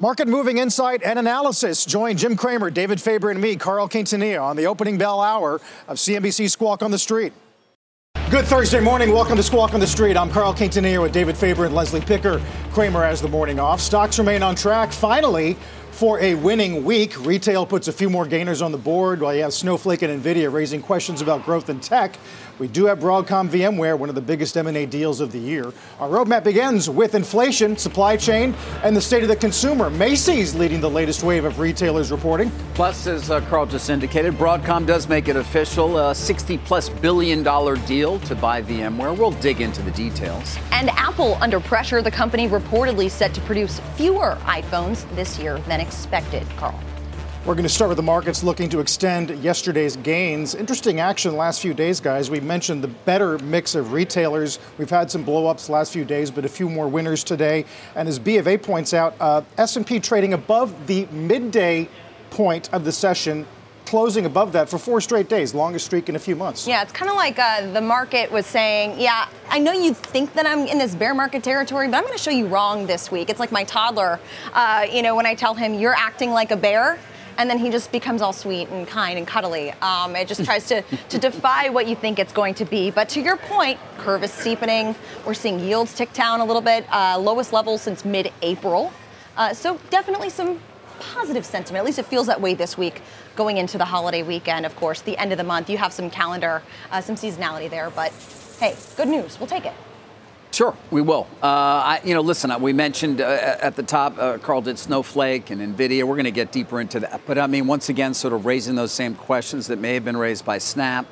Market moving insight and analysis. Join Jim Cramer, David Faber, and me, Carl Quintanilla, on the opening bell hour of CNBC Squawk on the Street. Good Thursday morning. Welcome to Squawk on the Street. I'm Carl Quintanilla with David Faber and Leslie Picker. Cramer has the morning off. Stocks remain on track. Finally, for a winning week. Retail puts a few more gainers on the board while you have Snowflake and Nvidia raising questions about growth in tech. We do have Broadcom VMware, one of the biggest M&A deals of the year. Our roadmap begins with inflation, supply chain, and the state of the consumer. Macy's leading the latest wave of retailers reporting. Plus, as uh, Carl just indicated, Broadcom does make it official, a 60 plus billion dollar deal to buy VMware. We'll dig into the details. And Apple under pressure, the company reportedly set to produce fewer iPhones this year than expected. Carl. We're going to start with the markets looking to extend yesterday's gains. Interesting action last few days, guys. We mentioned the better mix of retailers. We've had some blowups last few days, but a few more winners today. And as B of A points out, uh, S&P trading above the midday point of the session closing above that for four straight days, longest streak in a few months. Yeah, it's kind of like uh, the market was saying, yeah, I know you think that I'm in this bear market territory, but I'm going to show you wrong this week. It's like my toddler, uh, you know, when I tell him you're acting like a bear, and then he just becomes all sweet and kind and cuddly. Um, it just tries to, to defy what you think it's going to be. But to your point, curve is steepening. We're seeing yields tick down a little bit, uh, lowest level since mid April. Uh, so definitely some positive sentiment. At least it feels that way this week going into the holiday weekend. Of course, the end of the month, you have some calendar, uh, some seasonality there. But hey, good news. We'll take it. Sure, we will. Uh, I, you know, listen, we mentioned uh, at the top, uh, Carl did Snowflake and NVIDIA. We're going to get deeper into that. But I mean, once again, sort of raising those same questions that may have been raised by Snap.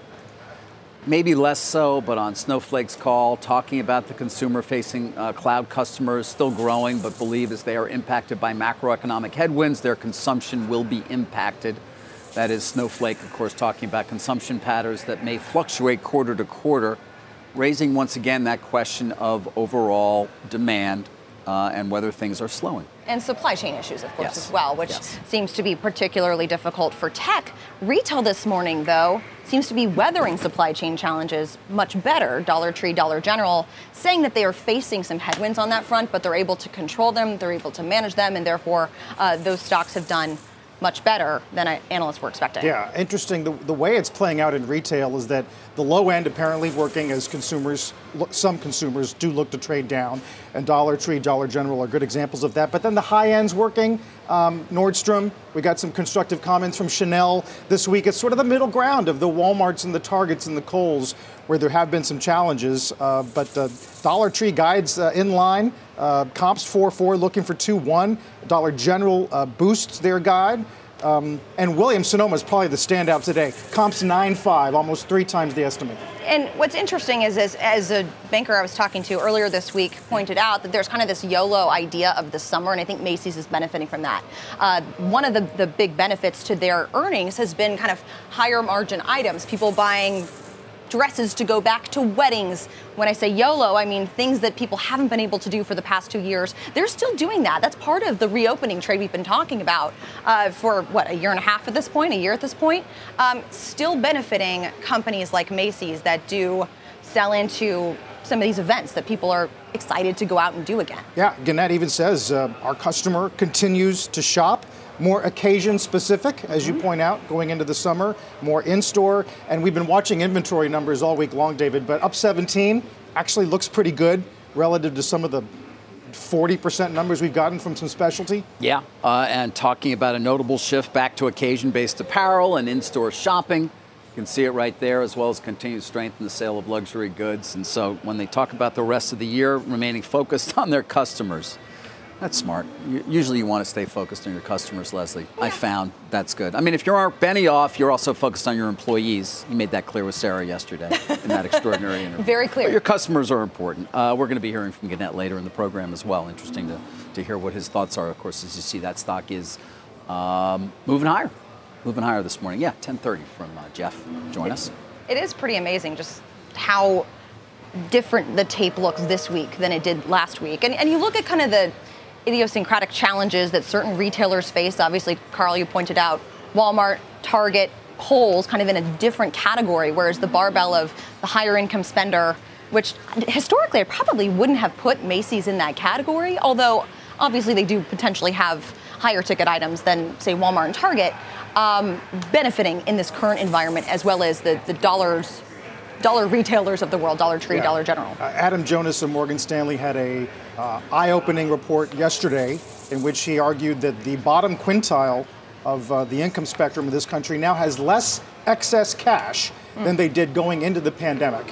Maybe less so, but on Snowflake's call, talking about the consumer facing uh, cloud customers still growing, but believe as they are impacted by macroeconomic headwinds, their consumption will be impacted. That is Snowflake, of course, talking about consumption patterns that may fluctuate quarter to quarter raising once again that question of overall demand uh, and whether things are slowing. And supply chain issues, of course, yes. as well, which yes. seems to be particularly difficult for tech. Retail this morning, though, seems to be weathering supply chain challenges much better. Dollar Tree, Dollar General saying that they are facing some headwinds on that front, but they're able to control them, they're able to manage them, and therefore uh, those stocks have done much better than analysts were expecting. Yeah, interesting. The, the way it's playing out in retail is that the low end apparently working as consumers, some consumers do look to trade down, and Dollar Tree, Dollar General are good examples of that. But then the high end's working. Um, Nordstrom, we got some constructive comments from Chanel this week. It's sort of the middle ground of the Walmarts and the Targets and the Kohl's, where there have been some challenges. Uh, but uh, Dollar Tree guides uh, in line. Uh, comps 4 4, looking for 2 1. Dollar General uh, boosts their guide. Um, and Williams Sonoma is probably the standout today. Comps 9.5, almost three times the estimate. And what's interesting is, is, as a banker I was talking to earlier this week pointed out, that there's kind of this YOLO idea of the summer, and I think Macy's is benefiting from that. Uh, one of the, the big benefits to their earnings has been kind of higher margin items, people buying dresses to go back to weddings. When I say YOLO, I mean things that people haven't been able to do for the past two years. They're still doing that. That's part of the reopening trade we've been talking about uh, for what, a year and a half at this point, a year at this point. Um, still benefiting companies like Macy's that do sell into some of these events that people are excited to go out and do again. Yeah, Gennette even says uh, our customer continues to shop more occasion specific, as you point out, going into the summer, more in store. And we've been watching inventory numbers all week long, David, but up 17 actually looks pretty good relative to some of the 40% numbers we've gotten from some specialty? Yeah, uh, and talking about a notable shift back to occasion based apparel and in store shopping. You can see it right there, as well as continued strength in the sale of luxury goods. And so when they talk about the rest of the year, remaining focused on their customers. That's smart. Usually, you want to stay focused on your customers, Leslie. Yeah. I found that's good. I mean, if you're Benioff, you're also focused on your employees. You made that clear with Sara yesterday in that extraordinary interview. Very clear. But your customers are important. Uh, we're going to be hearing from Gennette later in the program as well. Interesting to to hear what his thoughts are. Of course, as you see, that stock is um, moving higher, moving higher this morning. Yeah, 10:30 from uh, Jeff. Join us. It is pretty amazing just how different the tape looks this week than it did last week. And, and you look at kind of the idiosyncratic challenges that certain retailers face. Obviously, Carl, you pointed out Walmart, Target, Kohl's kind of in a different category, whereas the barbell of the higher income spender, which historically I probably wouldn't have put Macy's in that category, although obviously they do potentially have higher ticket items than, say, Walmart and Target, um, benefiting in this current environment as well as the, the dollars dollar retailers of the world, Dollar Tree, yeah. Dollar General. Uh, Adam Jonas of Morgan Stanley had a uh, eye-opening report yesterday in which he argued that the bottom quintile of uh, the income spectrum of this country now has less excess cash mm. than they did going into the pandemic.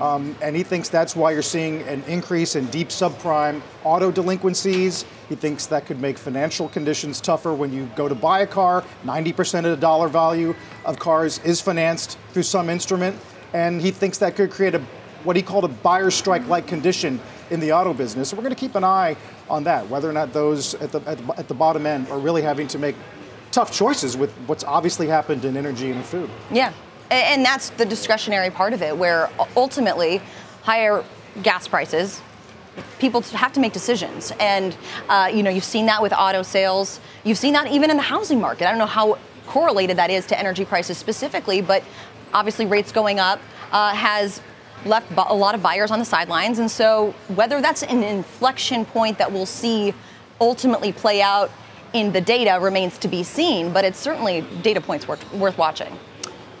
Um, and he thinks that's why you're seeing an increase in deep subprime auto delinquencies. He thinks that could make financial conditions tougher when you go to buy a car. 90% of the dollar value of cars is financed through some instrument and he thinks that could create a what he called a buyer strike like condition in the auto business. So we're going to keep an eye on that, whether or not those at the, at the, at the bottom end are really having to make tough choices with what's obviously happened in energy and food. Yeah, and that's the discretionary part of it, where ultimately higher gas prices. People have to make decisions, and uh, you know you've seen that with auto sales. You've seen that even in the housing market. I don't know how correlated that is to energy prices specifically, but obviously rates going up uh, has left a lot of buyers on the sidelines. And so, whether that's an inflection point that we'll see ultimately play out in the data remains to be seen, but it's certainly data points worth, worth watching.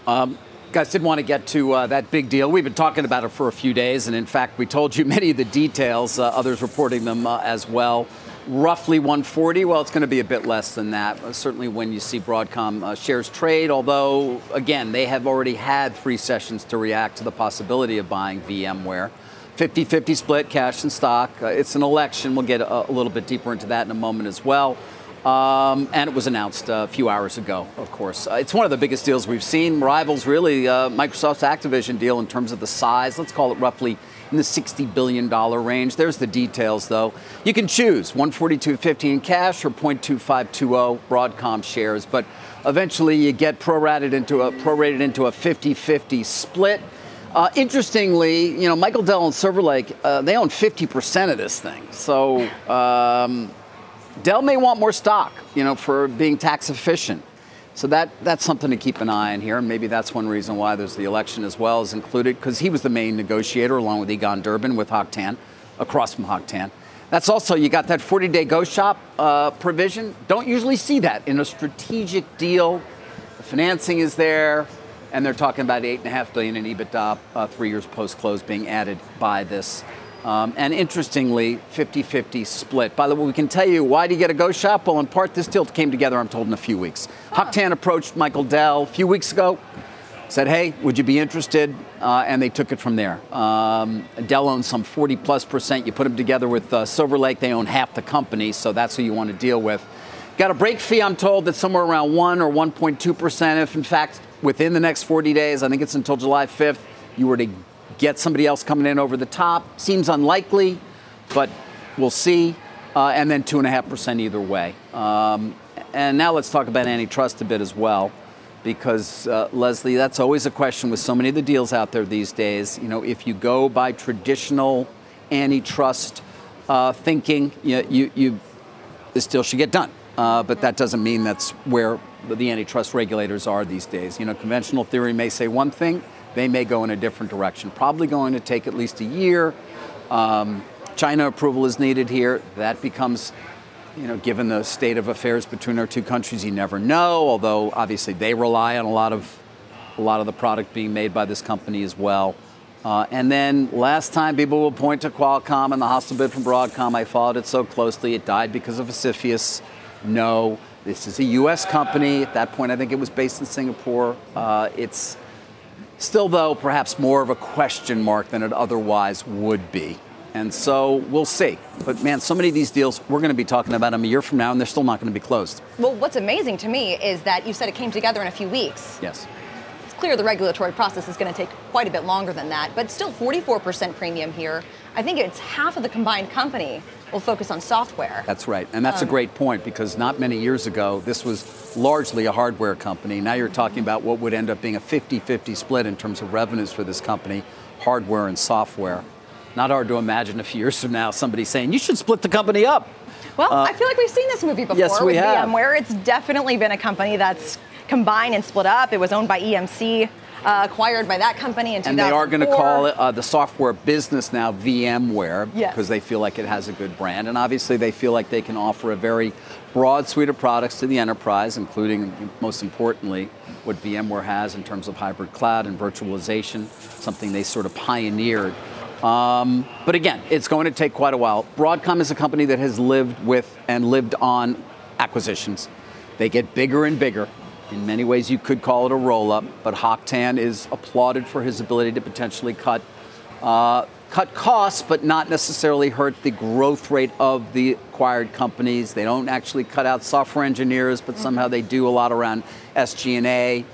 Um, guys didn't want to get to uh, that big deal. We've been talking about it for a few days, and in fact, we told you many of the details, uh, others reporting them uh, as well roughly 140. Well, it's going to be a bit less than that. Uh, certainly, when you see Broadcom uh, shares trade, although again they have already had three sessions to react to the possibility of buying VMware. 50 50 split, cash and stock. Uh, it's an election. We'll get a, a, little bit deeper into that in a moment as well. Um, and it was announced a few hours ago, of course. Uh, it's one of the biggest deals we've seen. Rivals really uh, Microsoft's Activision deal in terms of the size. Let's call it roughly in the $60 billion range. There's the details, though. You can choose 142.50 in cash or 0.2520 Broadcom shares, but eventually you get prorated into a prorated into a 50-50 split. Uh, interestingly, you know, Michael Dell and Silver Lake, uh, they own 50% of this thing. So um, Dell may want more stock, you know, for being tax efficient. So that, that's something to keep an eye on here, and maybe that's one reason why there's the election as well as included, because he was the main negotiator along with Egon Durban with Hock Tan, across from Hock Tan. That's also, you got that 40 day go shop uh, provision. Don't usually see that in a strategic deal. The financing is there, and they're talking about 8.5 billion in EBITDA uh, three years post close being added by this um, and interestingly, 50 50 split. By the way, we can tell you why do you get a go shop? Well, in part, this deal came together, I'm told, in a few weeks. Tan approached Michael Dell a few weeks ago, said, hey, would you be interested? Uh, and they took it from there. Um, Dell owns some 40 plus percent. You put them together with uh, Silver Lake, they own half the company, so that's who you want to deal with. Got a break fee, I'm told, that's somewhere around 1 or 1.2%. If, in fact, within the next 40 days, I think it's until July 5th, you were to get somebody else coming in over the top. Seems unlikely, but we'll see. Uh, and then 2.5% either way. Um, and now let's talk about antitrust a bit as well, because uh, Leslie, that's always a question with so many of the deals out there these days. You know, if you go by traditional antitrust uh, thinking, you, you, you, this deal should get done. Uh, but that doesn't mean that's where the antitrust regulators are these days. You know, conventional theory may say one thing, they may go in a different direction. Probably going to take at least a year. Um, China approval is needed here. That becomes, you know, given the state of affairs between our two countries, you never know. Although obviously they rely on a lot of a lot of the product being made by this company as well. Uh, and then last time people will point to Qualcomm and the hostile bid from Broadcom. I followed it so closely. It died because of CFIUS. No, this is a U.S. company. At that point, I think it was based in Singapore. Uh, it's Still, though, perhaps more of a question mark than it otherwise would be. And so we'll see. But man, so many of these deals, we're going to be talking about them a year from now, and they're still not going to be closed. Well, what's amazing to me is that you said it came together in a few weeks. Yes. It's clear the regulatory process is going to take quite a bit longer than that, but still 44% premium here. I think it's half of the combined company will focus on software. That's right. And that's um, a great point because not many years ago, this was largely a hardware company. Now you're talking about what would end up being a 50 50 split in terms of revenues for this company hardware and software. Not hard to imagine a few years from now somebody saying, you should split the company up. Well, uh, I feel like we've seen this movie before yes, we with have. VMware. It's definitely been a company that's combined and split up. It was owned by EMC. Uh, acquired by that company in 2004. And they are going to call it uh, the software business now VMware yes. because they feel like it has a good brand. And obviously, they feel like they can offer a very broad suite of products to the enterprise, including, most importantly, what VMware has in terms of hybrid cloud and virtualization, something they sort of pioneered. Um, but again, it's going to take quite a while. Broadcom is a company that has lived with and lived on acquisitions. They get bigger and bigger. In many ways, you could call it a roll up, but Hock Tan is applauded for his ability to potentially cut. Uh, cut costs, but not necessarily hurt the growth rate of the acquired companies. They don't actually cut out software engineers, but somehow they do a lot around SG&A.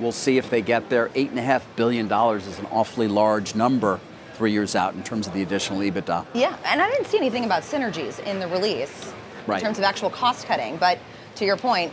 We'll see if they get there. Eight and a half billion dollars is an awfully large number three years out in terms of the additional EBITDA. Yeah, and I didn't see anything about synergies in the release right. in terms of actual cost cutting. But to your point,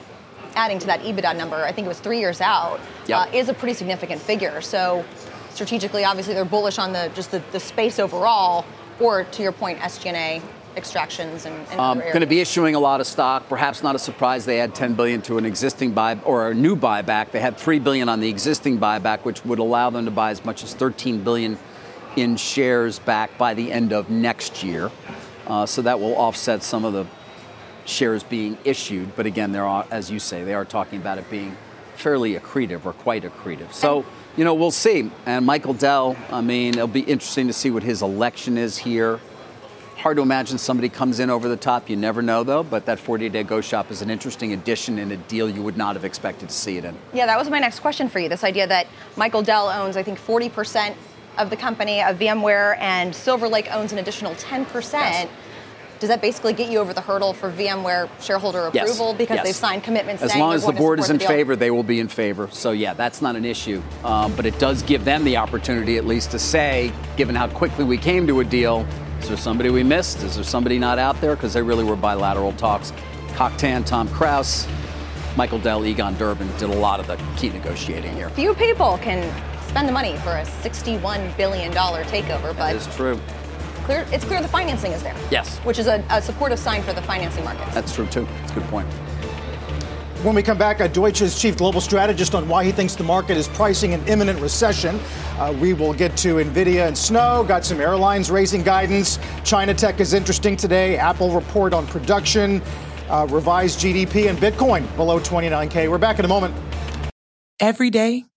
adding to that EBITDA number, I think it was three years out, yep. uh, is a pretty significant figure. So strategically, obviously, they're bullish on the just the, the space overall, or to your point, SG&A extractions and, and um, going to be issuing a lot of stock. Perhaps not a surprise. They add 10 billion to an existing buy or a new buyback. They had 3 billion on the existing buyback, which would allow them to buy as much as 13 billion in shares back by the end of next year. Uh, so that will offset some of the shares being issued. But again, there are, as you say, they are talking about it being fairly accretive or quite accretive. So, you know, we'll see. And Michael Dell, I mean, it'll be interesting to see what his election is here. Hard to imagine somebody comes in over the top. You never know, though. But that 40 day Go Shop is an interesting addition and a deal you would not have expected to see it in. Yeah, that was my next question for you. This idea that Michael Dell owns, I think, 40% of the company of VMware, and Silver Lake owns an additional 10%. Yes does that basically get you over the hurdle for VMware shareholder approval yes. because yes. they've signed commitments? As long as the board is in the favor, they will be in favor. So yeah, that's not an issue. Um, but it does give them the opportunity, at least, to say, given how quickly we came to a deal, is there somebody we missed? Is there somebody not out there? Because they really were bilateral talks. Hock Tan, Tom Krause, Michael Dell, Egon Durban did a lot of the key negotiating here. Few people can spend the money for a $61 billion takeover, but. That is true clear, it's clear the financing is there. Yes. Which is a, a supportive sign for the financing markets. That's true, too. That's a good point. When we come back, uh, Deutsche's chief global strategist on why he thinks the market is pricing an imminent recession. Uh, we will get to Nvidia and Snow. Got some airlines raising guidance. China Tech is interesting today. Apple report on production. Uh, revised GDP and Bitcoin below 29k. We're back in a moment. Every day,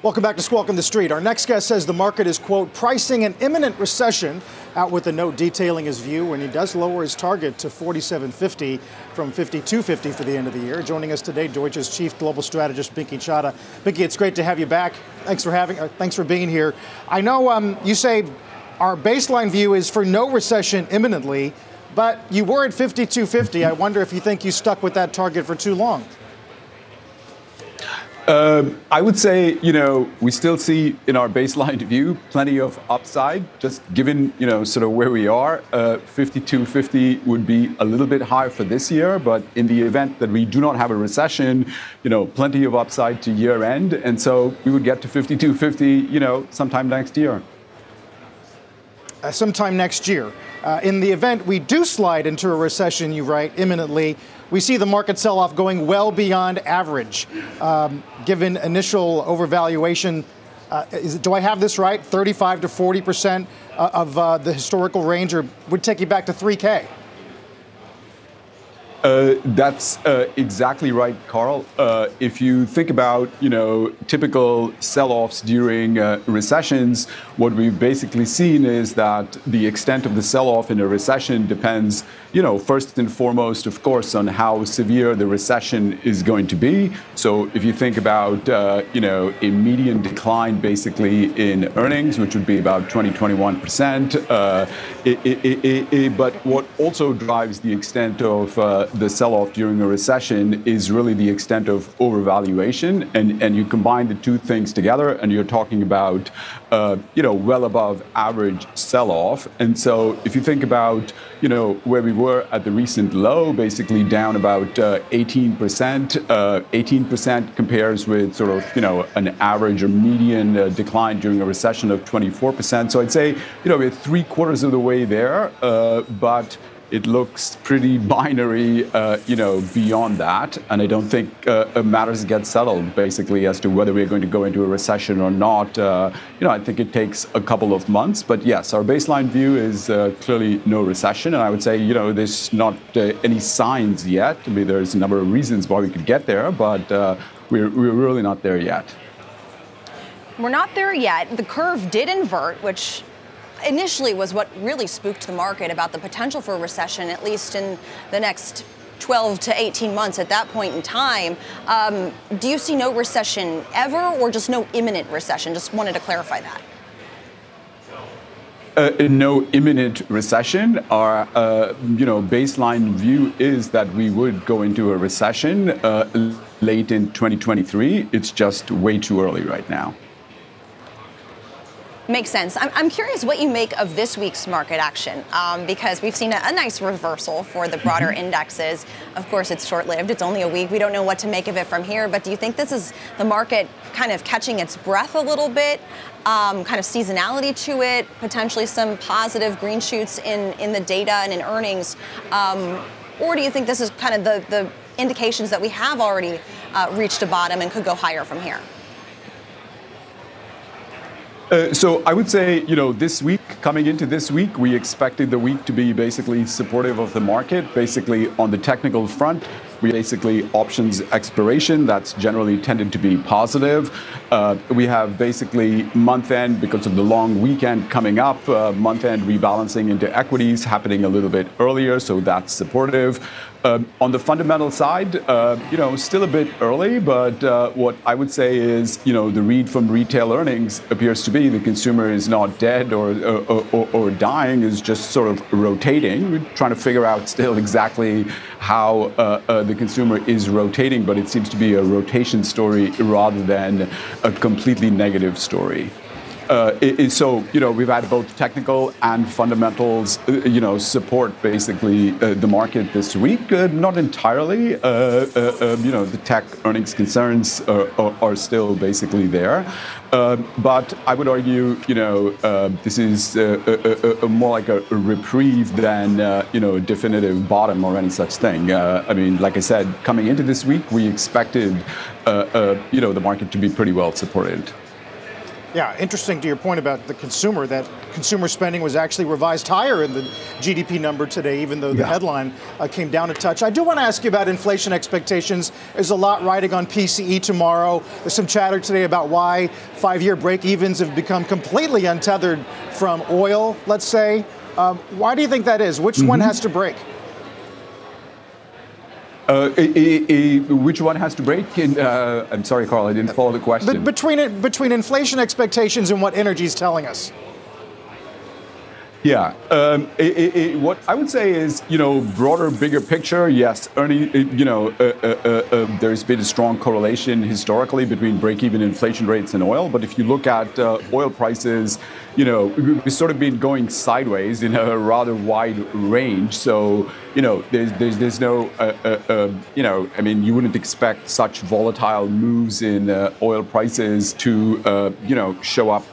Welcome back to Squawk on the Street. Our next guest says the market is, quote, pricing an imminent recession, out with a note detailing his view when he does lower his target to 47.50 from 52.50 for the end of the year. Joining us today, Deutsche's chief global strategist, Binky Chadha. Binky, it's great to have you back. Thanks for having, uh, thanks for being here. I know um, you say our baseline view is for no recession imminently, but you were at 52.50. I wonder if you think you stuck with that target for too long. Um, I would say, you know, we still see in our baseline view plenty of upside, just given, you know, sort of where we are. Uh, 52.50 would be a little bit higher for this year, but in the event that we do not have a recession, you know, plenty of upside to year end. And so we would get to 52.50, you know, sometime next year. Uh, sometime next year. Uh, in the event we do slide into a recession, you write, imminently, we see the market sell off going well beyond average. Um, given initial overvaluation, uh, is, do I have this right? 35 to 40 percent uh, of uh, the historical range, or would take you back to 3K? Uh, that's uh, exactly right, Carl. Uh, if you think about, you know, typical sell-offs during recessions, what we've basically seen is that the extent of the sell-off in a recession depends, you know, first and foremost, of course, on how severe the recession is going to be. So if you think about, uh, you know, a median decline basically in earnings, which would be about 20, 21 percent, but what also drives the extent of the sell-off during a recession is really the extent of overvaluation, and, and you combine the two things together, and you're talking about, uh, you know, well above average sell-off. And so, if you think about, you know, where we were at the recent low, basically down about uh, 18%. Uh, 18% compares with sort of, you know, an average or median uh, decline during a recession of 24%. So I'd say, you know, we're three quarters of the way there, uh, but it looks pretty binary, uh, you know, beyond that. And I don't think uh, matters get settled basically as to whether we're going to go into a recession or not. Uh, you know, I think it takes a couple of months. But yes, our baseline view is uh, clearly no recession. And I would say, you know, there's not uh, any signs yet. I mean, there's a number of reasons why we could get there, but uh, we're, we're really not there yet. We're not there yet. The curve did invert, which initially was what really spooked the market about the potential for a recession, at least in the next 12 to 18 months at that point in time. Um, do you see no recession ever or just no imminent recession? Just wanted to clarify that. Uh, no imminent recession. Our uh, you know baseline view is that we would go into a recession uh, late in 2023. It's just way too early right now. Makes sense. I'm, I'm curious what you make of this week's market action um, because we've seen a, a, nice reversal for the broader mm-hmm. indexes. Of course, it's short lived, it's only a week. We don't know what to make of it from here, but do you think this is the market kind of catching its breath a little bit? Um, kind of seasonality to it, potentially some positive green shoots in, in the data and in earnings? Um, or do you think this is kind of the, the indications that we have already uh, reached a bottom and could go higher from here? Uh, so I would say, you know, this week, coming into this week, we expected the week to be basically supportive of the market. Basically, on the technical front, we basically options expiration. That's generally tended to be positive. Uh, we have basically month end because of the long weekend coming up. Uh, month end rebalancing into equities happening a little bit earlier, so that's supportive. Uh, on the fundamental side, uh, you know, still a bit early, but uh, what I would say is, you know, the read from retail earnings appears to be the consumer is not dead or, or, or, or dying, is just sort of rotating. We're trying to figure out still exactly how uh, uh, the consumer is rotating, but it seems to be a rotation story rather than a completely negative story. Uh, it, it, so you know we've had both technical and fundamentals uh, you know support basically uh, the market this week. Uh, not entirely. Uh, uh, um, you know the tech earnings concerns are, are still basically there. but I would argue, you know, this is a, a, a more like a reprieve than, you know, a definitive bottom or any such thing. I mean, like I said, coming into this week, we expected, you know, the market to be pretty well supported. Yeah, interesting to your point about the consumer, that consumer spending was actually revised higher in the GDP number today, even though the yeah. headline uh, came down a touch. I do want to ask you about inflation expectations. There's a lot riding on PCE tomorrow. There's some chatter today about why five year break evens have become completely untethered from oil, let's say. Um, why do you think that is? Which mm-hmm. one has to break? Uh, a, a, which one has to break? In, uh, I'm sorry, Carl, I didn't follow the question. But between between inflation expectations and what energy is telling us. Yeah. Um, what I would say is, you know, broader, bigger picture, yes, earning, you know, uh, uh, uh, uh, there's been a strong correlation historically between break even inflation rates and oil. But if you look at uh, oil prices, you know, we've sort of been going sideways in a rather wide range. So, you know, there's there's, there's no, uh, uh, uh, you know, I mean, you wouldn't expect such volatile moves in uh, oil prices to, uh, you know, show up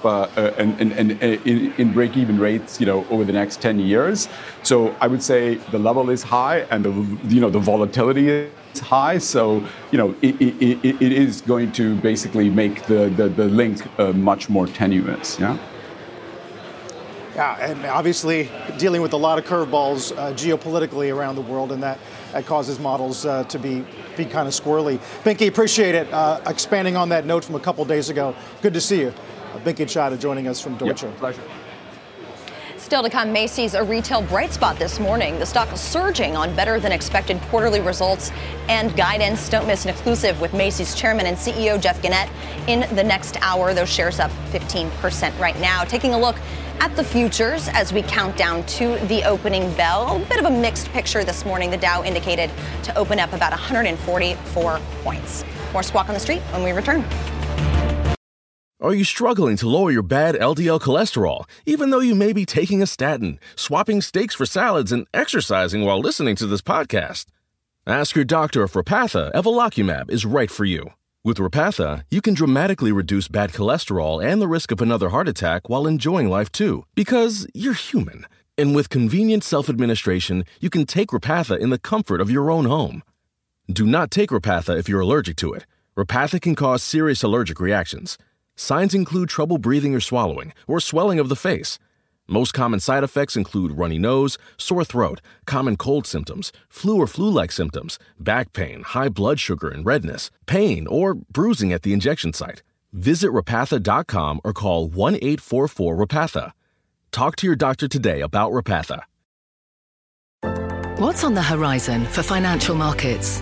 and, and, and in, in break-even rates, you know, over the next 10 years. So I would say the level is high and the, you know, the volatility is high. So, you know, it, it, it is going to basically make the, the, the link much more tenuous. Yeah. Yeah, and obviously dealing with a lot of curveballs uh, geopolitically around the world, and that, that causes models uh, to be, be kind of squirrely. Binky, appreciate it. Uh, expanding on that note from a couple days ago, good to see you. Uh, Binky Chadha joining us from Deutsche. Yep, pleasure. Still to come, Macy's a retail bright spot this morning. The stock is surging on better than expected quarterly results and guidance. Don't miss an exclusive with Macy's chairman and CEO Jeff Gennette in the next hour. Those shares up 15% right now. Taking a look at the futures as we count down to the opening bell. A bit of a mixed picture this morning. The Dow indicated to open up about 144 points. More squawk on the street when we return. Are you struggling to lower your bad LDL cholesterol, even though you may be taking a statin, swapping steaks for salads, and exercising while listening to this podcast? Ask your doctor if Repatha Evolocumab is right for you. With Repatha, you can dramatically reduce bad cholesterol and the risk of another heart attack while enjoying life too, because you're human. And with convenient self administration, you can take Repatha in the comfort of your own home. Do not take Repatha if you're allergic to it. Repatha can cause serious allergic reactions. Signs include trouble breathing or swallowing, or swelling of the face. Most common side effects include runny nose, sore throat, common cold symptoms, flu or flu like symptoms, back pain, high blood sugar and redness, pain, or bruising at the injection site. Visit repatha.com or call 1 844 Repatha. Talk to your doctor today about Repatha. What's on the horizon for financial markets?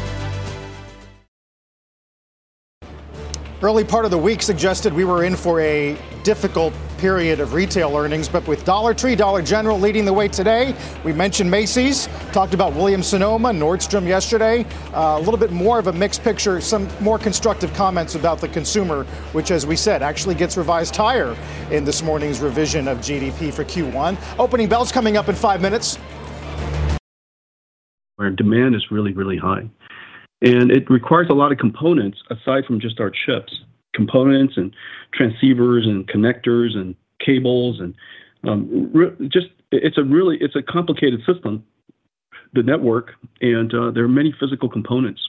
Early part of the week suggested we were in for a difficult period of retail earnings, but with Dollar Tree, Dollar General leading the way today. We mentioned Macy's, talked about Williams Sonoma, Nordstrom yesterday. Uh, a little bit more of a mixed picture, some more constructive comments about the consumer, which, as we said, actually gets revised higher in this morning's revision of GDP for Q1. Opening bells coming up in five minutes. Where demand is really, really high. And it requires a lot of components aside from just our chips, components and transceivers and connectors and cables and um, just it's a really it's a complicated system, the network, and uh, there are many physical components,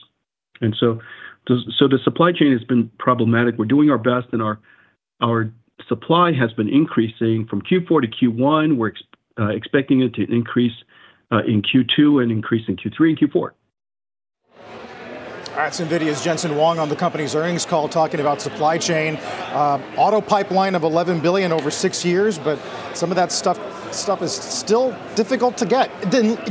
and so so the supply chain has been problematic. We're doing our best, and our our supply has been increasing from Q4 to Q1. We're ex- uh, expecting it to increase uh, in Q2 and increase in Q3 and Q4. It's NVIDIA's Jensen Huang on the company's earnings call talking about supply chain. Uh, auto pipeline of 11 billion over six years, but some of that stuff stuff is still difficult to get,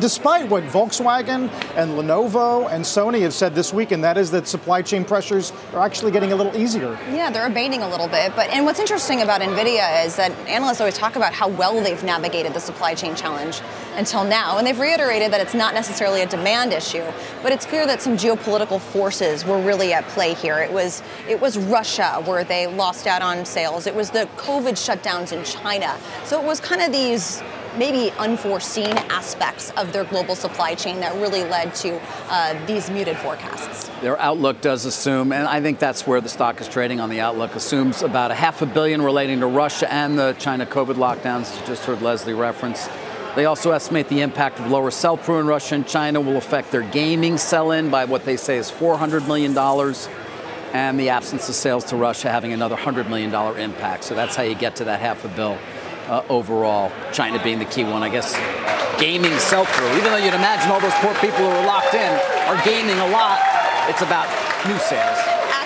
despite what Volkswagen and Lenovo and Sony have said this week, and that is that supply chain pressures are actually getting a little easier. Yeah, they're abating a little bit. But and what's interesting about Nvidia is that analysts always talk about how well they've navigated the supply chain challenge until now, and they've reiterated that it's not necessarily a demand issue, but it's clear that some geopolitical forces were really at play here. It was it was Russia where they lost out on sales. It was the COVID shutdowns in China. So it was kind of these maybe unforeseen aspects of their global supply chain that really led to uh, these muted forecasts. Their outlook does assume, and I think that's where the stock is trading on the outlook, assumes about a half a billion relating to Russia and the China COVID lockdowns. You just heard Leslie reference. They also estimate the impact of lower sell-through in Russia and China will affect their gaming sell-in by what they say is $400 million, and the absence of sales to Russia having another $100 million impact. So that's how you get to that half a bill. Uh, overall. China being the key one, I guess. Gaming sell-through, even though you'd imagine all those poor people who are locked in are gaming a lot. It's about new sales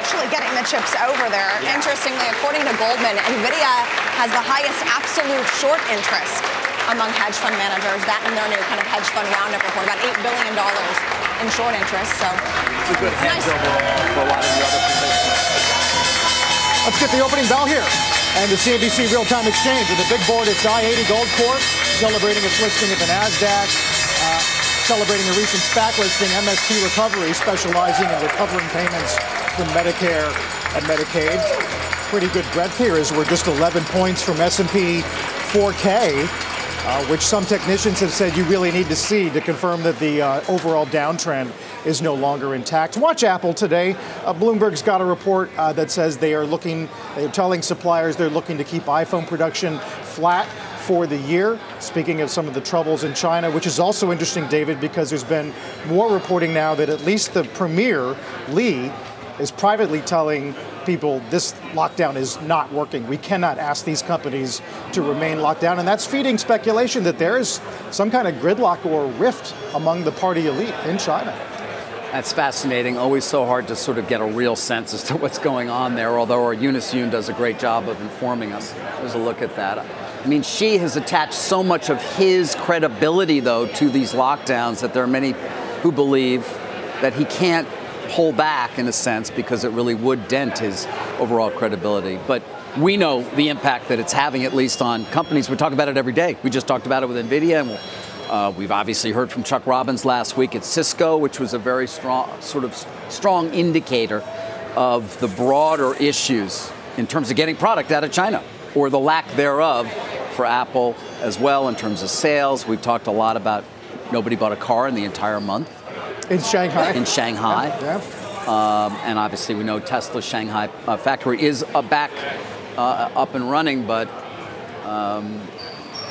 actually getting the chips over there. Yeah. Interestingly, according to Goldman, NVIDIA has the highest absolute short interest among hedge fund managers. That and their new kind of hedge fund roundup report, about $8 billion in short interest. So it's a good hedge nice. overall for a lot of the other positions. Let's get the opening bell here. And the CNBC Real-Time Exchange with the big board, it's i-80 Gold Corp, celebrating its listing at the NASDAQ, uh, celebrating a recent SPAC listing, MSP Recovery, specializing in recovering payments from Medicare and Medicaid. Pretty good breadth here as we're just 11 points from S&P 4K uh, which some technicians have said you really need to see to confirm that the uh, overall downtrend is no longer intact. Watch Apple today. Uh, Bloomberg's got a report uh, that says they are looking, they're telling suppliers they're looking to keep iPhone production flat for the year. Speaking of some of the troubles in China, which is also interesting, David, because there's been more reporting now that at least the premier, Li, is privately telling people this lockdown is not working. We cannot ask these companies to remain locked down. And that's feeding speculation that there is some kind of gridlock or rift among the party elite in China. That's fascinating. Always so hard to sort of get a real sense as to what's going on there, although our Eunice Yoon does a great job of informing us. There's a look at that. I mean, Xi has attached so much of his credibility, though, to these lockdowns that there are many who believe that he can't pull back in a sense because it really would dent his overall credibility. But we know the impact that it's having, at least on companies. We talk about it every day. We just talked about it with NVIDIA, and uh, we've obviously heard from Chuck Robbins last week at Cisco, which was a very strong, sort of strong indicator of the broader issues in terms of getting product out of China or the lack thereof for Apple as well in terms of sales. We've talked a lot about nobody bought a car in the entire month. In Shanghai. In Shanghai. Yeah. Um, and obviously, we know Tesla's Shanghai uh, factory is uh, back uh, up and running, but um,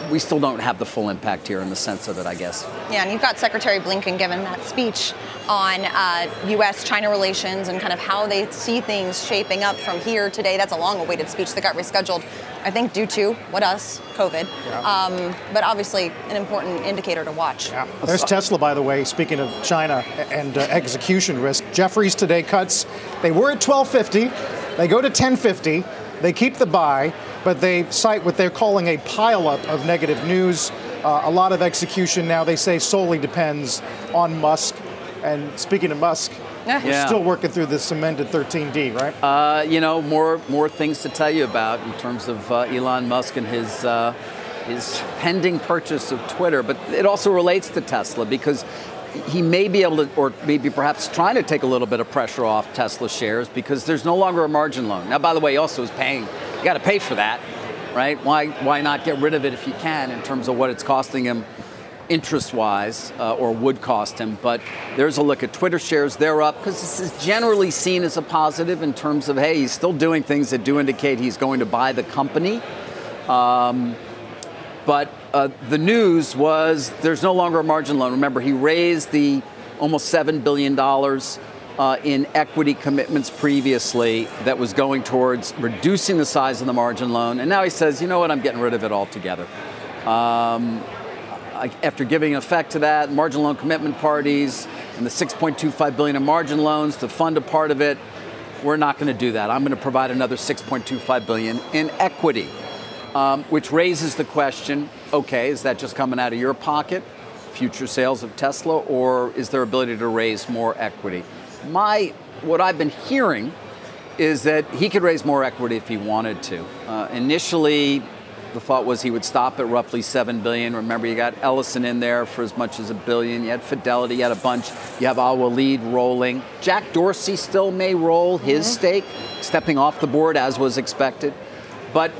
we still don't have the full impact here in the sense of it, I guess. Yeah, and you've got Secretary Blinken giving that speech on uh, U.S. China relations and kind of how they see things shaping up from here today. That's a long awaited speech that got rescheduled, I think, due to what us, COVID. Yeah. Um, but obviously, an important indicator to watch. Yeah. There's Tesla, by the way, speaking of China and uh, execution risk. Jefferies today cuts, they were at 1250, they go to 1050, they keep the buy but they cite what they're calling a pileup of negative news. Uh, a lot of execution now, they say, solely depends on Musk. And speaking of Musk, yeah. we're still working through the amended 13D, right? Uh, you know, more more things to tell you about in terms of uh, Elon Musk and his uh, his pending purchase of Twitter, but it also relates to Tesla because he may be able to, or maybe perhaps trying to take a little bit of pressure off Tesla shares because there's no longer a margin loan. Now, by the way, he also is paying, you got to pay for that, right? Why, why not get rid of it if you can in terms of what it's costing him interest wise uh, or would cost him. But there's a look at Twitter shares, they're up because this is generally seen as a positive in terms of, hey, he's still doing things that do indicate he's going to buy the company. Um, but uh, the news was there's no longer a margin loan. Remember, he raised the almost $7 billion uh, in equity commitments previously that was going towards reducing the size of the margin loan. And now he says, you know what, I'm getting rid of it altogether. Um, after giving effect to that, margin loan commitment parties and the 6.25 billion in margin loans to fund a part of it, we're not going to do that. I'm going to provide another 6.25 billion in equity um, which raises the question okay, is that just coming out of your pocket, future sales of Tesla, or is there ability to raise more equity? My, what I've been hearing is that he could raise more equity if he wanted to. Uh, initially, the thought was he would stop at roughly seven billion. Remember, you got Ellison in there for as much as a billion. You had Fidelity, you had a bunch. You have Al Waleed rolling. Jack Dorsey still may roll his mm-hmm. stake, stepping off the board as was expected. But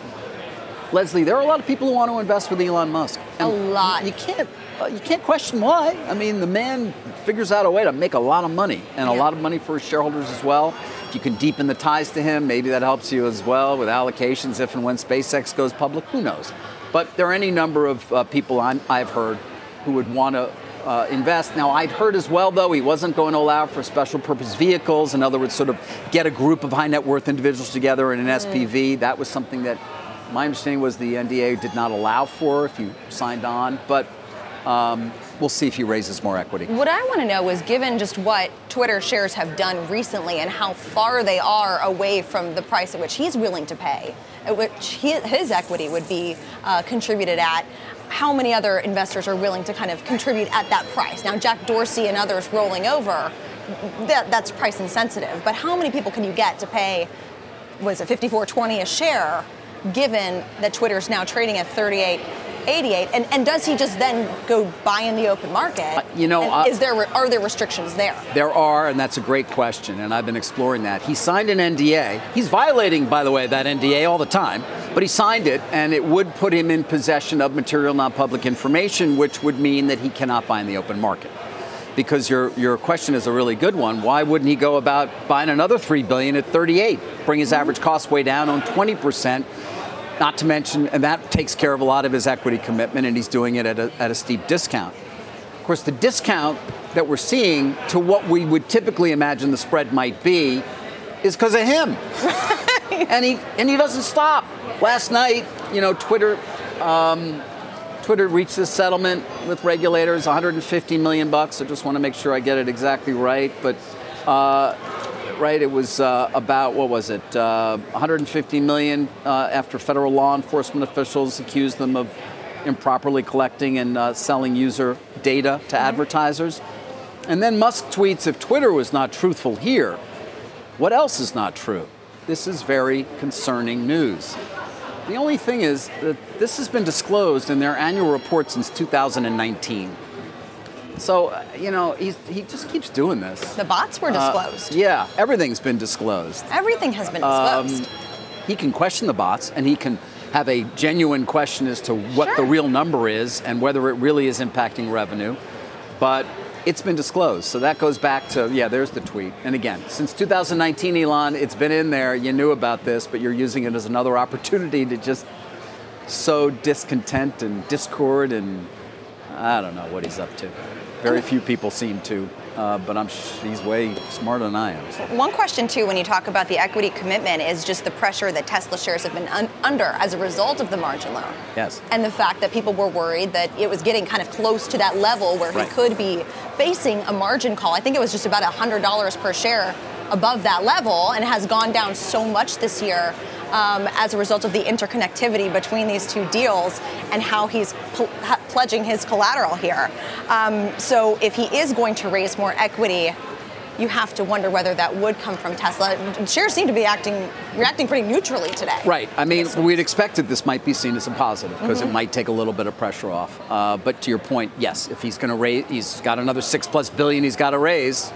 Leslie, there are a lot of people who want to invest with Elon Musk. a lot. You, you can't. Uh, you can't question why. I mean, the man figures out a way to make a lot of money, and yeah. a lot of money for his shareholders as well. If you can deepen the ties to him, maybe that helps you as well with allocations if and when SpaceX goes public. Who knows? But there are any number of uh, people i have heard who would want to uh, invest. Now, I'd heard as well, though, he wasn't going to allow for special purpose vehicles. In other words, sort of get a group of high net worth individuals together in an mm. SPV. That was something that My understanding was the NDA did not allow for if you signed on, but um, we'll see if he raises more equity. What I want to know is given just what Twitter shares have done recently and how far they are away from the price at which he's willing to pay, at which he, his equity would be uh, contributed at, how many other investors are willing to kind of contribute at that price? Now, Jack Dorsey and others rolling over, that, that's price insensitive, but how many people can you get to pay, was it 54.20 a share, given that Twitter is now trading at 38 88 and, and does he just then go buy in the open market? Uh, you know uh, is there are there restrictions there? There are and that's a great question and i've been exploring that. He signed an nda he's violating by the way that nda all the time but he signed it and it would put him in possession of material non-public information which would mean that he cannot buy in the open market. Because your your question is a really good one. Why wouldn't he go about buying another three billion at 38, bring his average cost way down on 20 percent, not to mention, and that takes care of a lot of his equity commitment, and he's doing it at a, at a steep discount. Of course, the discount that we're seeing to what we would typically imagine the spread might be is because of him. and he and he doesn't stop. Last night, you know, Twitter um, Twitter reached this settlement with regulators, 150 million bucks. I just want to make sure I get it exactly right, but uh, right? It was uh, about what was it, uh, 150 million uh, after federal law enforcement officials accused them of improperly collecting and uh, selling user data to mm-hmm. advertisers. And then Musk tweets, if Twitter was not truthful here, what else is not true? This is very concerning news. The only thing is that this has been disclosed in their annual report since 2019. So, uh, you know, he's, he just keeps doing this. The bots were uh, disclosed. Uh, yeah, everything's been disclosed. Everything has been disclosed. Um, he can question the bots and he can have a genuine question as to what sure. the real number is and whether it really is impacting revenue. But it's been disclosed. So that goes back to, yeah, there's the tweet. And again, since 2019, Elon, it's been in there. You knew about this, but you're using it as another opportunity to just sow discontent and discord and I don't know what he's up to. Very few people seem to, uh, but I'm he's way smarter than I am. One question too, when you talk about the equity commitment, is just the pressure that Tesla shares have been un- under as a result of the margin loan. Yes. And the fact that people were worried that it was getting kind of close to that level where right. he could be facing a margin call. I think it was just about $100 per share above that level and has gone down so much this year um, as a result of the interconnectivity between these two deals and how he's pl- pledging his collateral here. Um, so if he is going to raise more equity, you have to wonder whether that would come from Tesla. Shares seem to be acting reacting pretty neutrally today. Right. I mean, we'd expected this might be seen as a positive because mm-hmm. it might take a little bit of pressure off. Uh, but to your point, yes, if he's going to raise, he's got another six plus billion he's got to raise.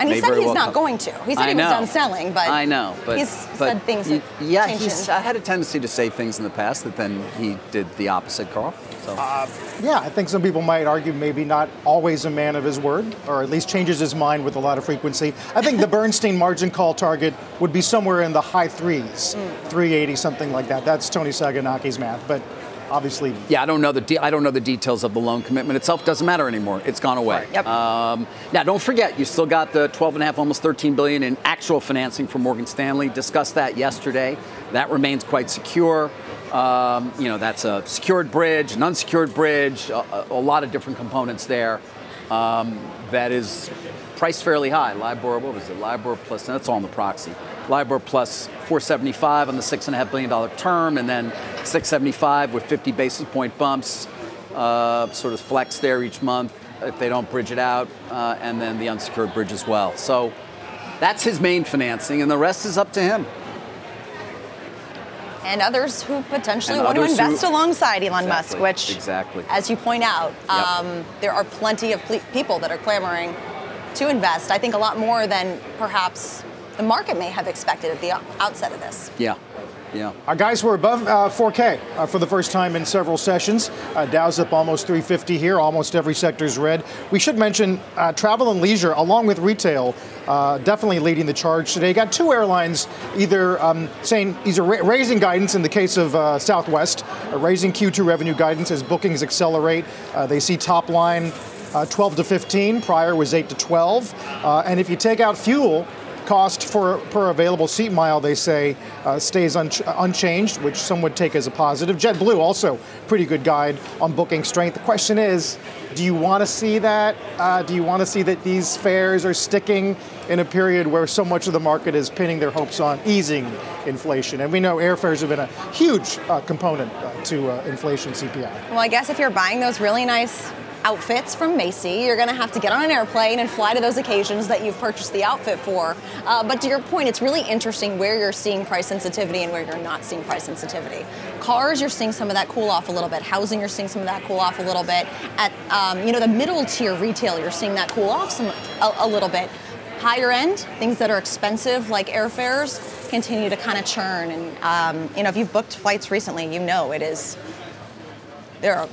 And he said he's well not come. going to. He said I he was done selling, but I know, but he's but said things. He, yeah, he's I had a tendency to say things in the past that then he did the opposite, Carl. So. Uh, yeah, I think some people might argue maybe not always a man of his word, or at least changes his mind with a lot of frequency. I think the Bernstein margin call target would be somewhere in the high threes, mm. 380, something like that. That's Toni Sacconaghi's math, but obviously. Yeah, I don't know the de- I don't know the details of the loan commitment itself. Doesn't matter anymore. It's gone away. Right. Yep. Um, now, don't forget, you still got the 12 and a half, almost 13 billion in actual financing from Morgan Stanley. Discussed that yesterday. That remains quite secure. Um, you know, that's a secured bridge, an unsecured bridge, a, a lot of different components there. Um, that is priced fairly high. LIBOR, what was it? LIBOR plus, that's all in the proxy. LIBOR plus 475 on the $6.5 billion term, and then 675 with 50 basis point bumps, uh, sort of flex there each month if they don't bridge it out, uh, and then the unsecured bridge as well. So that's his main financing, and the rest is up to him. And others who potentially and want to invest who, alongside Elon exactly, Musk, which, exactly. as you point out, yep. um, there are plenty of people that are clamoring to invest. I think a lot more than perhaps the market may have expected at the outset of this. Yeah. Yeah. Our guys were above uh, 4K uh, for the first time in several sessions. Uh, Dow's up almost 350 here. Almost every sector is red. We should mention uh, travel and leisure, along with retail, uh, definitely leading the charge today. Got two airlines either um, saying either ra- raising guidance in the case of uh, Southwest, raising Q2 revenue guidance as bookings accelerate. they see top line uh, 12 to 15. Prior was 8 to 12. Uh, and if you take out fuel, cost for per available seat mile, they say, uh, stays un- unchanged, which some would take as a positive. JetBlue also pretty good guide on booking strength. The question is, do you want to see that? Uh, do you want to see that these fares are sticking in a period where so much of the market is pinning their hopes on easing inflation? And we know airfares have been a huge uh, component uh, to uh, inflation CPI. Well, I guess if you're buying those really nice outfits from Macy. You're going to have to get on an airplane and fly to those occasions that you've purchased the outfit for. Uh, but to your point, it's really interesting where you're seeing price sensitivity and where you're not seeing price sensitivity. Cars, you're seeing some of that cool off a little bit. Housing, you're seeing some of that cool off a little bit. At um, you know the middle tier retail, you're seeing that cool off some a, a little bit. Higher end, things that are expensive like airfares, continue to kind of churn. And um, you know if you've booked flights recently, you know it is there are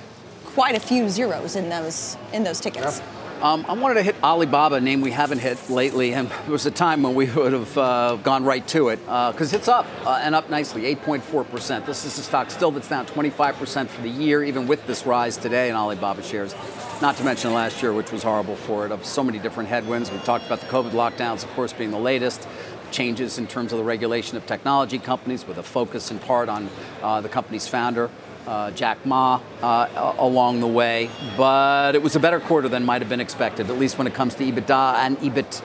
quite a few zeros in those in those tickets. Um, I wanted to hit Alibaba, a name we haven't hit lately, and there was a time when we would have uh, gone right to it because uh, it's up uh, and up nicely, 8.4%. This is a stock still that's down 25% for the year, even with this rise today in Alibaba shares. Not to mention last year, which was horrible for it, of so many different headwinds. We talked about the COVID lockdowns, of course, being the latest changes in terms of the regulation of technology companies with a focus in part on uh, the company's founder, uh, Jack Ma uh, along the way, but it was a better quarter than might have been expected, at least when it comes to EBITDA and EBITDA.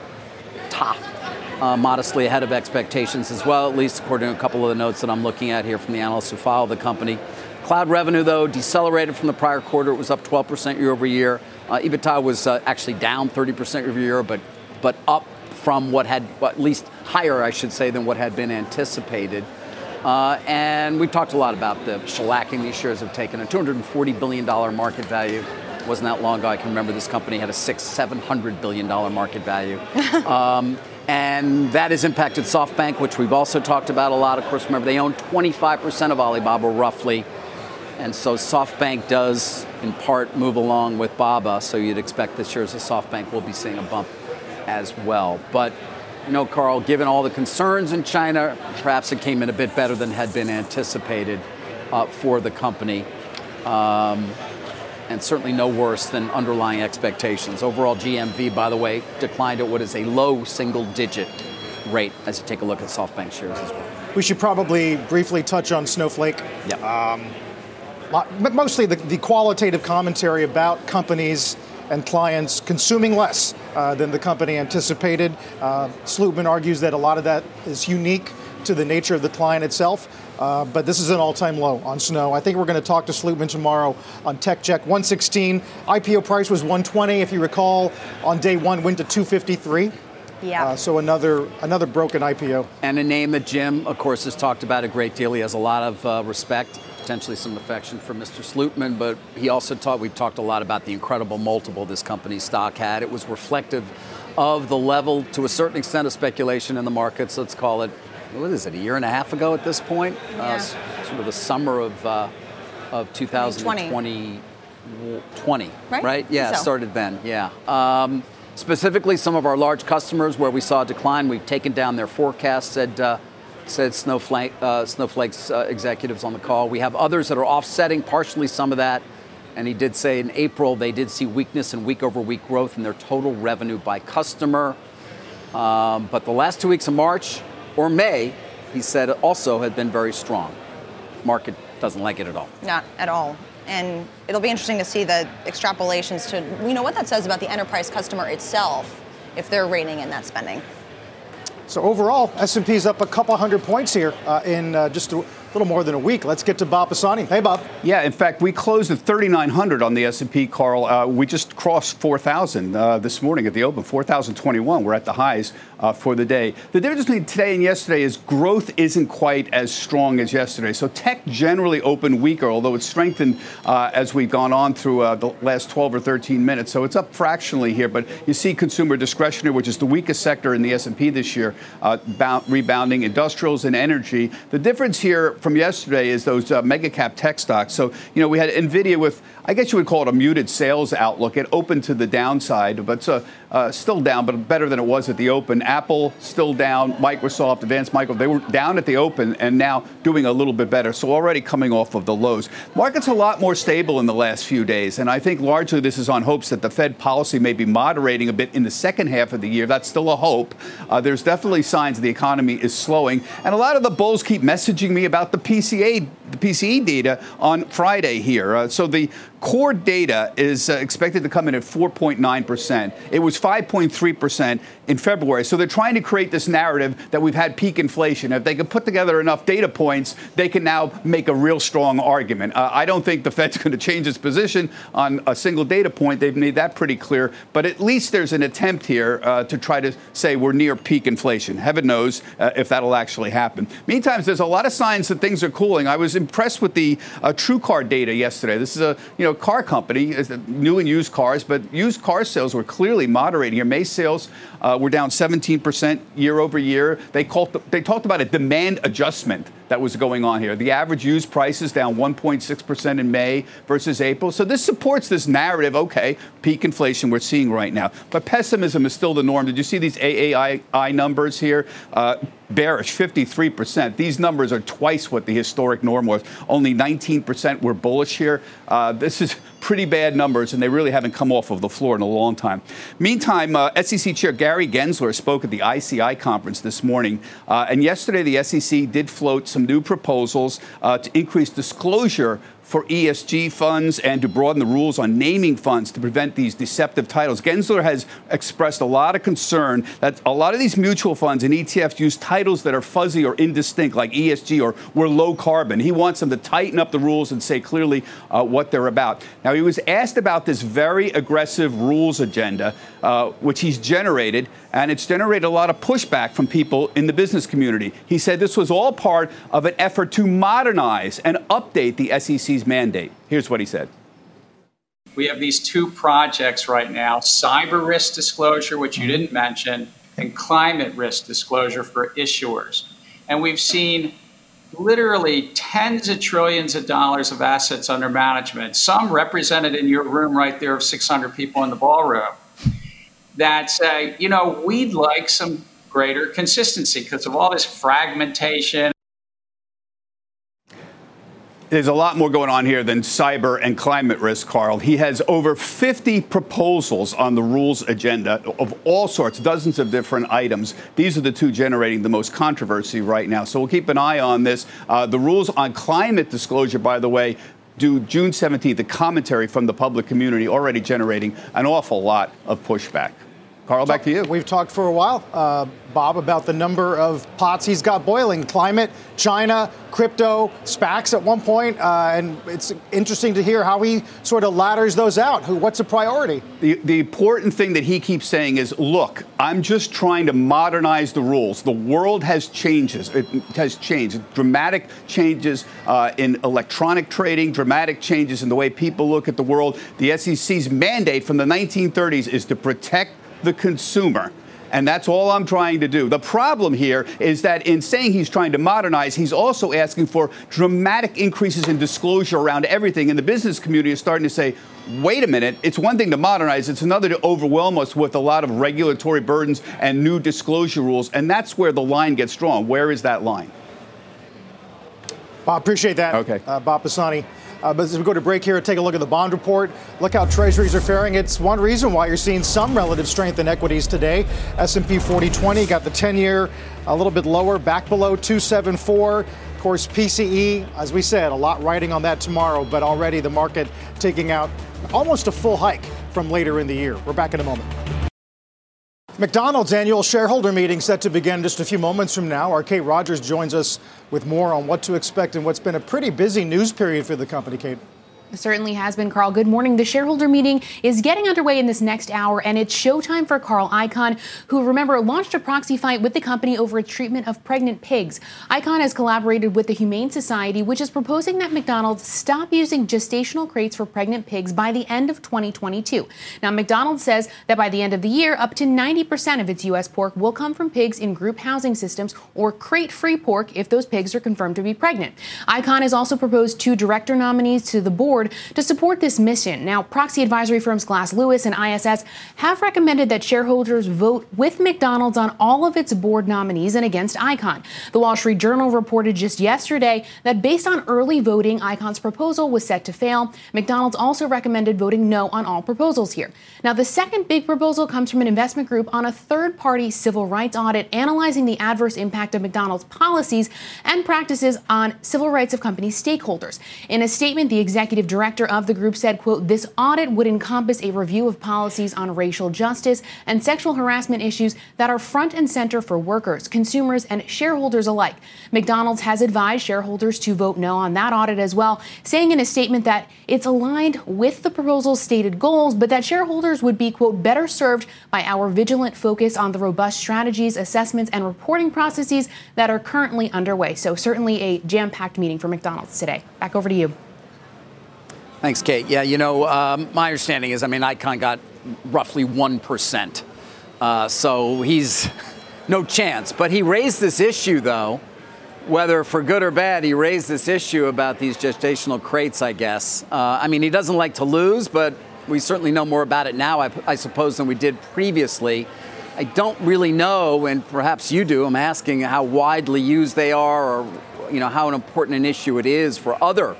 Uh, modestly ahead of expectations as well, at least according to a couple of the notes that I'm looking at here from the analysts who follow the company. Cloud revenue, though, decelerated from the prior quarter. It was up 12% year over year. Uh, EBITDA was uh, actually down 30% year over year, but, but up from what had, at least higher, I should say, than what had been anticipated. Uh, and we've talked a lot about the shellacking these shares have taken. A $240 billion market value. Wasn't that long ago. I can remember this company had a six, $700 billion market value. um, and that has impacted SoftBank, which we've also talked about a lot. Of course, remember, they own 25% of Alibaba roughly. And so SoftBank does, in part, move along with Baba. So you'd expect the shares of SoftBank will be seeing a bump as well. But you know, Carl, given all the concerns in China, perhaps it came in a bit better than had been anticipated uh, for the company. Um, and certainly no worse than underlying expectations. Overall GMV, by the way, declined at what is a low single digit rate as you take a look at SoftBank shares as well. We should probably briefly touch on Snowflake. Yeah. Um, mostly the, the qualitative commentary about companies and clients consuming less uh, than the company anticipated. Uh, Slootman argues that a lot of that is unique to the nature of the client itself. Uh, but this is an all-time low on snow. I think we're going to talk to Slootman tomorrow on Tech Check 116. IPO price was 120, if you recall. On day one, went to 253. Yeah. Uh, so another another broken IPO. And a name that Jim, of course, has talked about a great deal. He has a lot of uh, respect potentially some affection for Mr. Slootman, but he also taught, we've talked a lot about the incredible multiple this company's stock had. It was reflective of the level, to a certain extent, of speculation in the markets. Let's call it, what is it, a year and a half ago at this point? Yeah. Uh, sort of the summer of, uh, of 2020. 20, right? right? Yeah, so. started then, yeah. Um, specifically, some of our large customers where we saw a decline, we've taken down their forecasts, said, uh, said Snowflake, uh, Snowflake's uh, executives on the call. We have others that are offsetting partially some of that. And he did say in April they did see weakness and week over week growth in their total revenue by customer. Um, but the last two weeks of March or May, he said also had been very strong. Market doesn't like it at all. Not at all. And it'll be interesting to see the extrapolations to, you know, what that says about the enterprise customer itself if they're reining in that spending. So overall, S&P is up a couple hundred points here uh, in uh, just a little more than a week. Let's get to Bob Pisani. Hey, Bob. Yeah, in fact, we closed at 3,900 on the S&P, Carl. Uh, we just crossed 4,000 uh, this morning at the open, 4,021. We're at the highs uh, for the day. The difference between today and yesterday is growth isn't quite as strong as yesterday. So tech generally opened weaker, although it's strengthened uh, as we've gone on through uh, the last 12 or 13 minutes. So it's up fractionally here, but you see consumer discretionary, which is the weakest sector in the S&P this year, uh, bound, rebounding, industrials and energy. The difference here from yesterday is those uh, mega cap tech stocks. So, you know, we had NVIDIA with, I guess you would call it a muted sales outlook. It opened to the downside, but uh, uh, still down, but better than it was at the open. Apple still down. Microsoft, Advanced Micro, they were down at the open and now doing a little bit better. So already coming off of the lows. Market's a lot more stable in the last few days, and I think largely this is on hopes that the Fed policy may be moderating a bit in the second half of the year. That's still a hope. Uh, there's definitely signs the economy is slowing, and a lot of the bulls keep messaging me about the PCA, the PCE data on Friday here. Uh, so the core data is uh, expected to come in at 4.9%. It was 5.3% in February. So they're trying to create this narrative that we've had peak inflation. If they can put together enough data points, they can now make a real strong argument. Uh, I don't think the Fed's going to change its position on a single data point. They've made that pretty clear. But at least there's an attempt here uh, to try to say we're near peak inflation. Heaven knows uh, if that'll actually happen. Meantime, there's a lot of signs that things are cooling. I was impressed with the uh, TrueCar data yesterday. This is a you know car company, is new and used cars, but used car sales were clearly moderating here. May sales uh, were down 17% year over year. They, called, they talked about a demand adjustment that was going on here. The average used price is down 1.6% in May versus April. So this supports this narrative, okay, peak inflation we're seeing right now. But pessimism is still the norm. Did you see these AAII numbers here? Uh, bearish, 53%. These numbers are twice what the historic norm was. Only 19% were bullish here. Uh, this is pretty bad numbers, and they really haven't come off of the floor in a long time. Meantime, uh, SEC Chair Gary Gensler spoke at the ICI conference this morning, uh, and yesterday the SEC did float some new proposals uh, to increase disclosure for ESG funds and to broaden the rules on naming funds to prevent these deceptive titles. Gensler has expressed a lot of concern that a lot of these mutual funds and ETFs use titles that are fuzzy or indistinct, like ESG or we're low carbon. He wants them to tighten up the rules and say clearly uh, what they're about. Now, he was asked about this very aggressive rules agenda, uh, which he's generated, and it's generated a lot of pushback from people in the business community. He said this was all part of an effort to modernize and update the SEC's mandate. Here's what he said. We have these two projects right now cyber risk disclosure, which you didn't mention, and climate risk disclosure for issuers. And we've seen literally tens of trillions of dollars of assets under management, some represented in your room right there of 600 people in the ballroom, that say, you know, we'd like some greater consistency because of all this fragmentation there's a lot more going on here than cyber and climate risk, Carl. He has over 50 proposals on the rules agenda of all sorts, dozens of different items. These are the two generating the most controversy right now. So we'll keep an eye on this. Uh, the rules on climate disclosure, by the way, due June 17th, the commentary from the public community already generating an awful lot of pushback. Carl, back to you. We've talked for a while, uh, Bob, about the number of pots he's got boiling climate, China, crypto, SPACs at one point, uh, and it's interesting to hear how he sort of ladders those out. Who, what's a priority? The, the important thing that he keeps saying is look, I'm just trying to modernize the rules. The world has changes. It has changed. Dramatic changes uh, in electronic trading, dramatic changes in the way people look at the world. The SEC's mandate from the 1930s is to protect the consumer. And that's all I'm trying to do. The problem here is that in saying he's trying to modernize, he's also asking for dramatic increases in disclosure around everything. And the business community is starting to say, wait a minute, it's one thing to modernize, it's another to overwhelm us with a lot of regulatory burdens and new disclosure rules. And that's where the line gets drawn. Where is that line? Bob, appreciate that. Okay. Uh, Bob Pisani. Uh, but as we go to break here, and take a look at the bond report. Look how treasuries are faring. It's one reason why you're seeing some relative strength in equities today. S&P 4020 got the 10-year a little bit lower, back below 274. Of course, PCE, as we said, a lot riding on that tomorrow, but already the market taking out almost a full hike from later in the year. We're back in a moment. McDonald's annual shareholder meeting set to begin just a few moments from now. Our Kate Rogers joins us with more on what to expect and what's been a pretty busy news period for the company, Kate certainly has been, Carl. Good morning. The shareholder meeting is getting underway in this next hour, and it's showtime for Carl Icahn, who, remember, launched a proxy fight with the company over a treatment of pregnant pigs. Icahn has collaborated with the Humane Society, which is proposing that McDonald's stop using gestational crates for pregnant pigs by the end of 2022. Now, McDonald's says that by the end of the year, up to 90% of its U.S. pork will come from pigs in group housing systems or crate free pork if those pigs are confirmed to be pregnant. Icahn has also proposed two director nominees to the board board to support this mission. Now, proxy advisory firms Glass Lewis and ISS have recommended that shareholders vote with McDonald's on all of its board nominees and against Icahn. The Wall Street Journal reported just yesterday that based on early voting, Icahn's proposal was set to fail. McDonald's also recommended voting no on all proposals here. Now, the second big proposal comes from an investment group on a third party civil rights audit analyzing the adverse impact of McDonald's policies and practices on civil rights of company stakeholders. In a statement, the executive director of the group said, quote, this audit would encompass a review of policies on racial justice and sexual harassment issues that are front and center for workers, consumers, and shareholders alike. McDonald's has advised shareholders to vote no on that audit as well, saying in a statement that it's aligned with the proposal's stated goals, but that shareholders would be, quote, better served by our vigilant focus on the robust strategies, assessments, and reporting processes that are currently underway. So, certainly a jam packed meeting for McDonald's today. Back over to you. Thanks, Kate. Yeah, you know, um, my understanding is, I mean, Icahn got roughly 1%. Uh, so he's no chance. But he raised this issue, though, whether for good or bad, he raised this issue about these gestational crates, I guess. Uh, I mean, he doesn't like to lose, but we certainly know more about it now, I, I, suppose, than we did previously. I don't really know, and perhaps you do. I'm asking how widely used they are, or you know how important an issue it is for other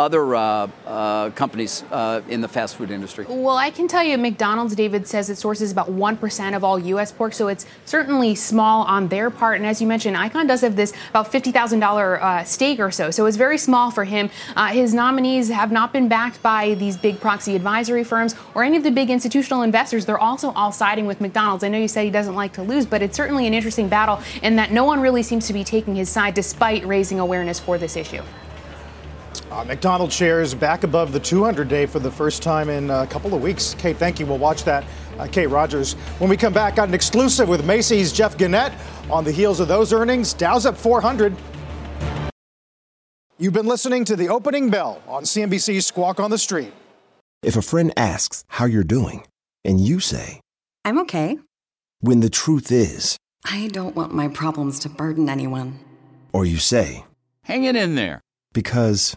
other uh, uh, companies uh, in the fast food industry? Well, I can tell you, McDonald's, David says it sources about 1% of all U.S. pork, so it's certainly small on their part. And as you mentioned, Icahn does have this about $50,000 uh, stake or so, so it's very small for him. Uh, his nominees have not been backed by these big proxy advisory firms or any of the big institutional investors. They're also all siding with McDonald's. I know you said he doesn't like to lose, but it's certainly an interesting battle in that no one really seems to be taking his side despite raising awareness for this issue. Uh, McDonald's shares back above the 200 day for the first time in a couple of weeks. Kate, thank you. We'll watch that. Uh, Kate Rogers. When we come back, got an exclusive with Macy's Jeff Gennette on the heels of those earnings. Dow's up 400. You've been listening to the opening bell on CNBC's Squawk on the Street. If a friend asks how you're doing, and you say, I'm okay. When the truth is, I don't want my problems to burden anyone. Or you say, Hang it in there. Because